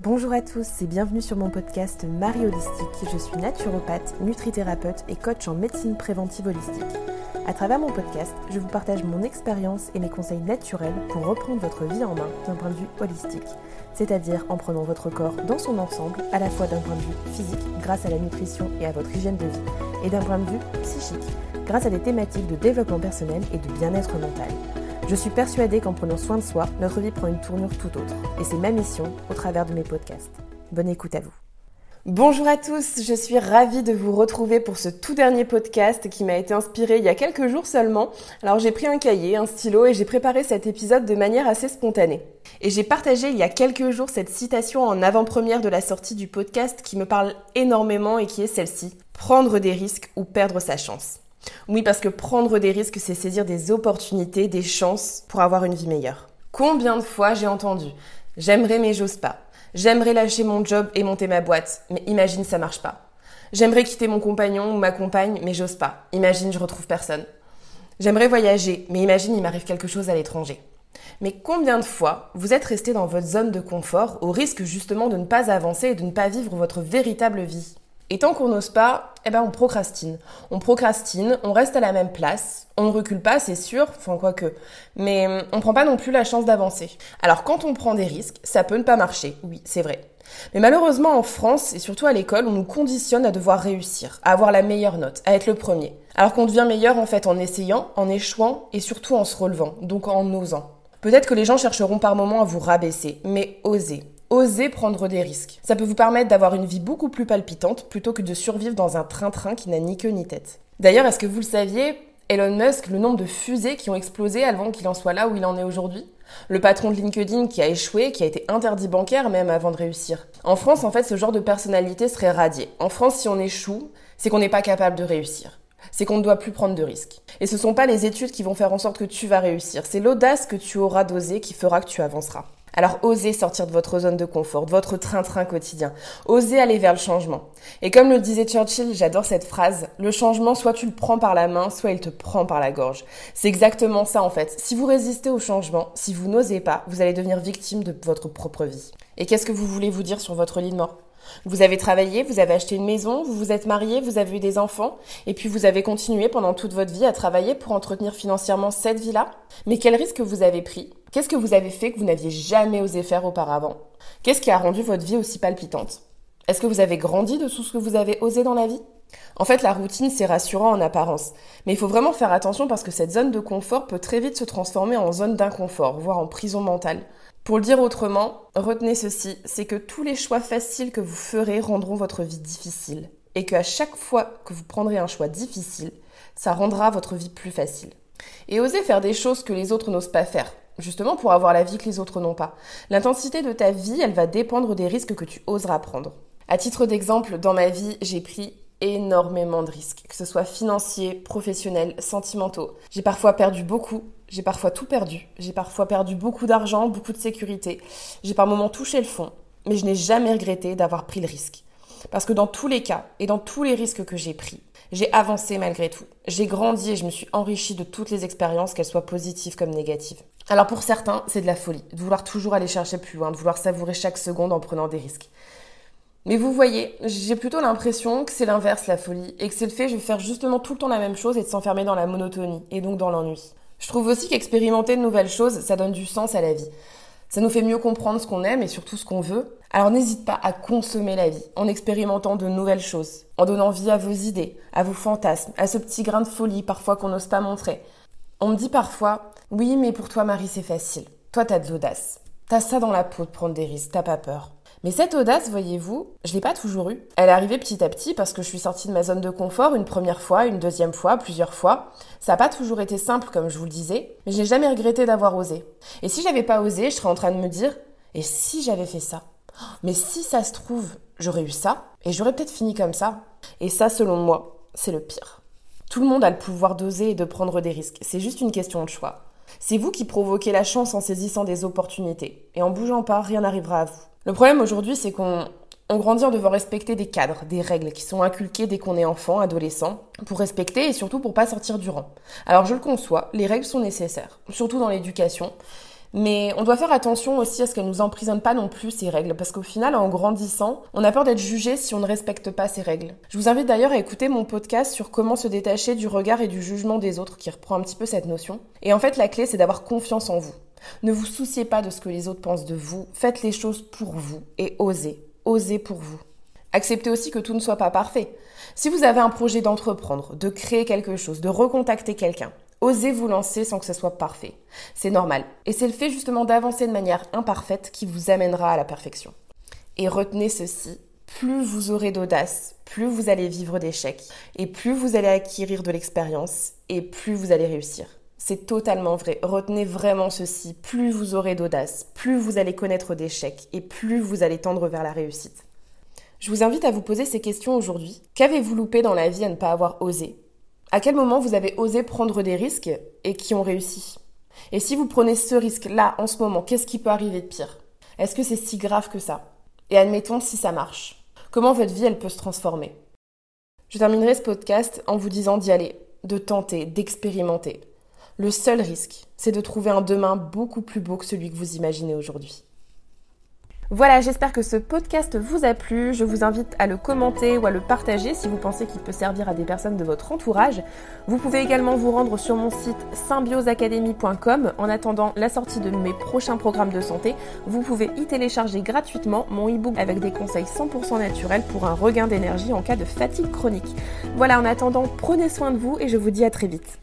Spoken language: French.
Bonjour à tous et bienvenue sur mon podcast Marie Holistique. Je suis naturopathe, nutrithérapeute et coach en médecine préventive holistique. À travers mon podcast, je vous partage mon expérience et mes conseils naturels pour reprendre votre vie en main d'un point de vue holistique, c'est-à-dire en prenant votre corps dans son ensemble, à la fois d'un point de vue physique grâce à la nutrition et à votre hygiène de vie, et d'un point de vue psychique grâce à des thématiques de développement personnel et de bien-être mental. Je suis persuadée qu'en prenant soin de soi, notre vie prend une tournure tout autre. Et c'est ma mission au travers de mes podcasts. Bonne écoute à vous. Bonjour à tous, je suis ravie de vous retrouver pour ce tout dernier podcast qui m'a été inspiré il y a quelques jours seulement. Alors j'ai pris un cahier, un stylo et j'ai préparé cet épisode de manière assez spontanée. Et j'ai partagé il y a quelques jours cette citation en avant-première de la sortie du podcast qui me parle énormément et qui est celle-ci. Prendre des risques ou perdre sa chance. Oui, parce que prendre des risques, c'est saisir des opportunités, des chances pour avoir une vie meilleure. Combien de fois j'ai entendu J'aimerais mais j'ose pas. J'aimerais lâcher mon job et monter ma boîte, mais imagine ça marche pas. J'aimerais quitter mon compagnon ou ma compagne, mais j'ose pas. Imagine je retrouve personne. J'aimerais voyager, mais imagine il m'arrive quelque chose à l'étranger. Mais combien de fois vous êtes resté dans votre zone de confort au risque justement de ne pas avancer et de ne pas vivre votre véritable vie? Et tant qu'on n'ose pas, eh ben on procrastine. On procrastine, on reste à la même place, on ne recule pas, c'est sûr, enfin quoi que, mais hum, on prend pas non plus la chance d'avancer. Alors quand on prend des risques, ça peut ne pas marcher, oui, c'est vrai. Mais malheureusement en France et surtout à l'école, on nous conditionne à devoir réussir, à avoir la meilleure note, à être le premier. Alors qu'on devient meilleur en fait en essayant, en échouant et surtout en se relevant, donc en osant. Peut-être que les gens chercheront par moments à vous rabaisser, mais osez. Osez prendre des risques. Ça peut vous permettre d'avoir une vie beaucoup plus palpitante plutôt que de survivre dans un train-train qui n'a ni queue ni tête. D'ailleurs, est-ce que vous le saviez Elon Musk, le nombre de fusées qui ont explosé avant qu'il en soit là où il en est aujourd'hui? Le patron de LinkedIn qui a échoué, qui a été interdit bancaire même avant de réussir. En France, en fait, ce genre de personnalité serait radié. En France, si on échoue, c'est qu'on n'est pas capable de réussir c'est qu'on ne doit plus prendre de risques. Et ce ne sont pas les études qui vont faire en sorte que tu vas réussir, c'est l'audace que tu auras d'oser qui fera que tu avanceras. Alors osez sortir de votre zone de confort, de votre train-train quotidien. Osez aller vers le changement. Et comme le disait Churchill, j'adore cette phrase, le changement, soit tu le prends par la main, soit il te prend par la gorge. C'est exactement ça en fait. Si vous résistez au changement, si vous n'osez pas, vous allez devenir victime de votre propre vie. Et qu'est-ce que vous voulez vous dire sur votre lit de mort? Vous avez travaillé, vous avez acheté une maison, vous vous êtes marié, vous avez eu des enfants, et puis vous avez continué pendant toute votre vie à travailler pour entretenir financièrement cette vie-là. Mais quel risque vous avez pris? Qu'est-ce que vous avez fait que vous n'aviez jamais osé faire auparavant? Qu'est-ce qui a rendu votre vie aussi palpitante? Est-ce que vous avez grandi de tout ce que vous avez osé dans la vie? En fait, la routine, c'est rassurant en apparence. Mais il faut vraiment faire attention parce que cette zone de confort peut très vite se transformer en zone d'inconfort, voire en prison mentale. Pour le dire autrement, retenez ceci, c'est que tous les choix faciles que vous ferez rendront votre vie difficile. Et qu'à chaque fois que vous prendrez un choix difficile, ça rendra votre vie plus facile. Et osez faire des choses que les autres n'osent pas faire, justement pour avoir la vie que les autres n'ont pas. L'intensité de ta vie, elle va dépendre des risques que tu oseras prendre. À titre d'exemple, dans ma vie, j'ai pris énormément de risques, que ce soit financiers, professionnels, sentimentaux. J'ai parfois perdu beaucoup, j'ai parfois tout perdu, j'ai parfois perdu beaucoup d'argent, beaucoup de sécurité, j'ai par moments touché le fond, mais je n'ai jamais regretté d'avoir pris le risque. Parce que dans tous les cas et dans tous les risques que j'ai pris, j'ai avancé malgré tout. J'ai grandi et je me suis enrichie de toutes les expériences, qu'elles soient positives comme négatives. Alors pour certains, c'est de la folie, de vouloir toujours aller chercher plus loin, de vouloir savourer chaque seconde en prenant des risques. Mais vous voyez, j'ai plutôt l'impression que c'est l'inverse la folie, et que c'est le fait de faire justement tout le temps la même chose et de s'enfermer dans la monotonie, et donc dans l'ennui. Je trouve aussi qu'expérimenter de nouvelles choses, ça donne du sens à la vie. Ça nous fait mieux comprendre ce qu'on aime et surtout ce qu'on veut. Alors n'hésite pas à consommer la vie en expérimentant de nouvelles choses, en donnant vie à vos idées, à vos fantasmes, à ce petit grain de folie parfois qu'on n'ose pas montrer. On me dit parfois, oui mais pour toi Marie c'est facile. Toi t'as de l'audace. T'as ça dans la peau de prendre des risques, t'as pas peur. Mais cette audace, voyez-vous, je l'ai pas toujours eue. Elle est arrivée petit à petit parce que je suis sortie de ma zone de confort une première fois, une deuxième fois, plusieurs fois. Ça n'a pas toujours été simple, comme je vous le disais, mais je n'ai jamais regretté d'avoir osé. Et si j'avais pas osé, je serais en train de me dire, et si j'avais fait ça? Mais si ça se trouve, j'aurais eu ça, et j'aurais peut-être fini comme ça. Et ça, selon moi, c'est le pire. Tout le monde a le pouvoir d'oser et de prendre des risques. C'est juste une question de choix. C'est vous qui provoquez la chance en saisissant des opportunités. Et en bougeant pas, rien n'arrivera à vous. Le problème aujourd'hui, c'est qu'on grandit en devant respecter des cadres, des règles qui sont inculquées dès qu'on est enfant, adolescent, pour respecter et surtout pour pas sortir du rang. Alors je le conçois, les règles sont nécessaires, surtout dans l'éducation, Mais on doit faire attention aussi à ce qu'elles nous emprisonnent pas non plus ces règles, parce qu'au final, en grandissant, on a peur d'être jugé si on ne respecte pas ces règles. Je vous invite d'ailleurs à écouter mon podcast sur comment se détacher du regard et du jugement des autres, qui reprend un petit peu cette notion. Et en fait, la clé, c'est d'avoir confiance en vous. Ne vous souciez pas de ce que les autres pensent de vous, faites les choses pour vous et osez, osez pour vous. Acceptez aussi que tout ne soit pas parfait. Si vous avez un projet d'entreprendre, de créer quelque chose, de recontacter quelqu'un, Osez vous lancer sans que ce soit parfait. C'est normal. Et c'est le fait justement d'avancer de manière imparfaite qui vous amènera à la perfection. Et retenez ceci, plus vous aurez d'audace, plus vous allez vivre d'échecs, et plus vous allez acquérir de l'expérience, et plus vous allez réussir. C'est totalement vrai. Retenez vraiment ceci, plus vous aurez d'audace, plus vous allez connaître d'échecs, et plus vous allez tendre vers la réussite. Je vous invite à vous poser ces questions aujourd'hui. Qu'avez-vous loupé dans la vie à ne pas avoir osé? À quel moment vous avez osé prendre des risques et qui ont réussi? Et si vous prenez ce risque-là en ce moment, qu'est-ce qui peut arriver de pire? Est-ce que c'est si grave que ça? Et admettons si ça marche. Comment votre vie, elle peut se transformer? Je terminerai ce podcast en vous disant d'y aller, de tenter, d'expérimenter. Le seul risque, c'est de trouver un demain beaucoup plus beau que celui que vous imaginez aujourd'hui. Voilà, j'espère que ce podcast vous a plu. Je vous invite à le commenter ou à le partager si vous pensez qu'il peut servir à des personnes de votre entourage. Vous pouvez également vous rendre sur mon site symbioseacademy.com. En attendant la sortie de mes prochains programmes de santé, vous pouvez y télécharger gratuitement mon e-book avec des conseils 100% naturels pour un regain d'énergie en cas de fatigue chronique. Voilà, en attendant, prenez soin de vous et je vous dis à très vite.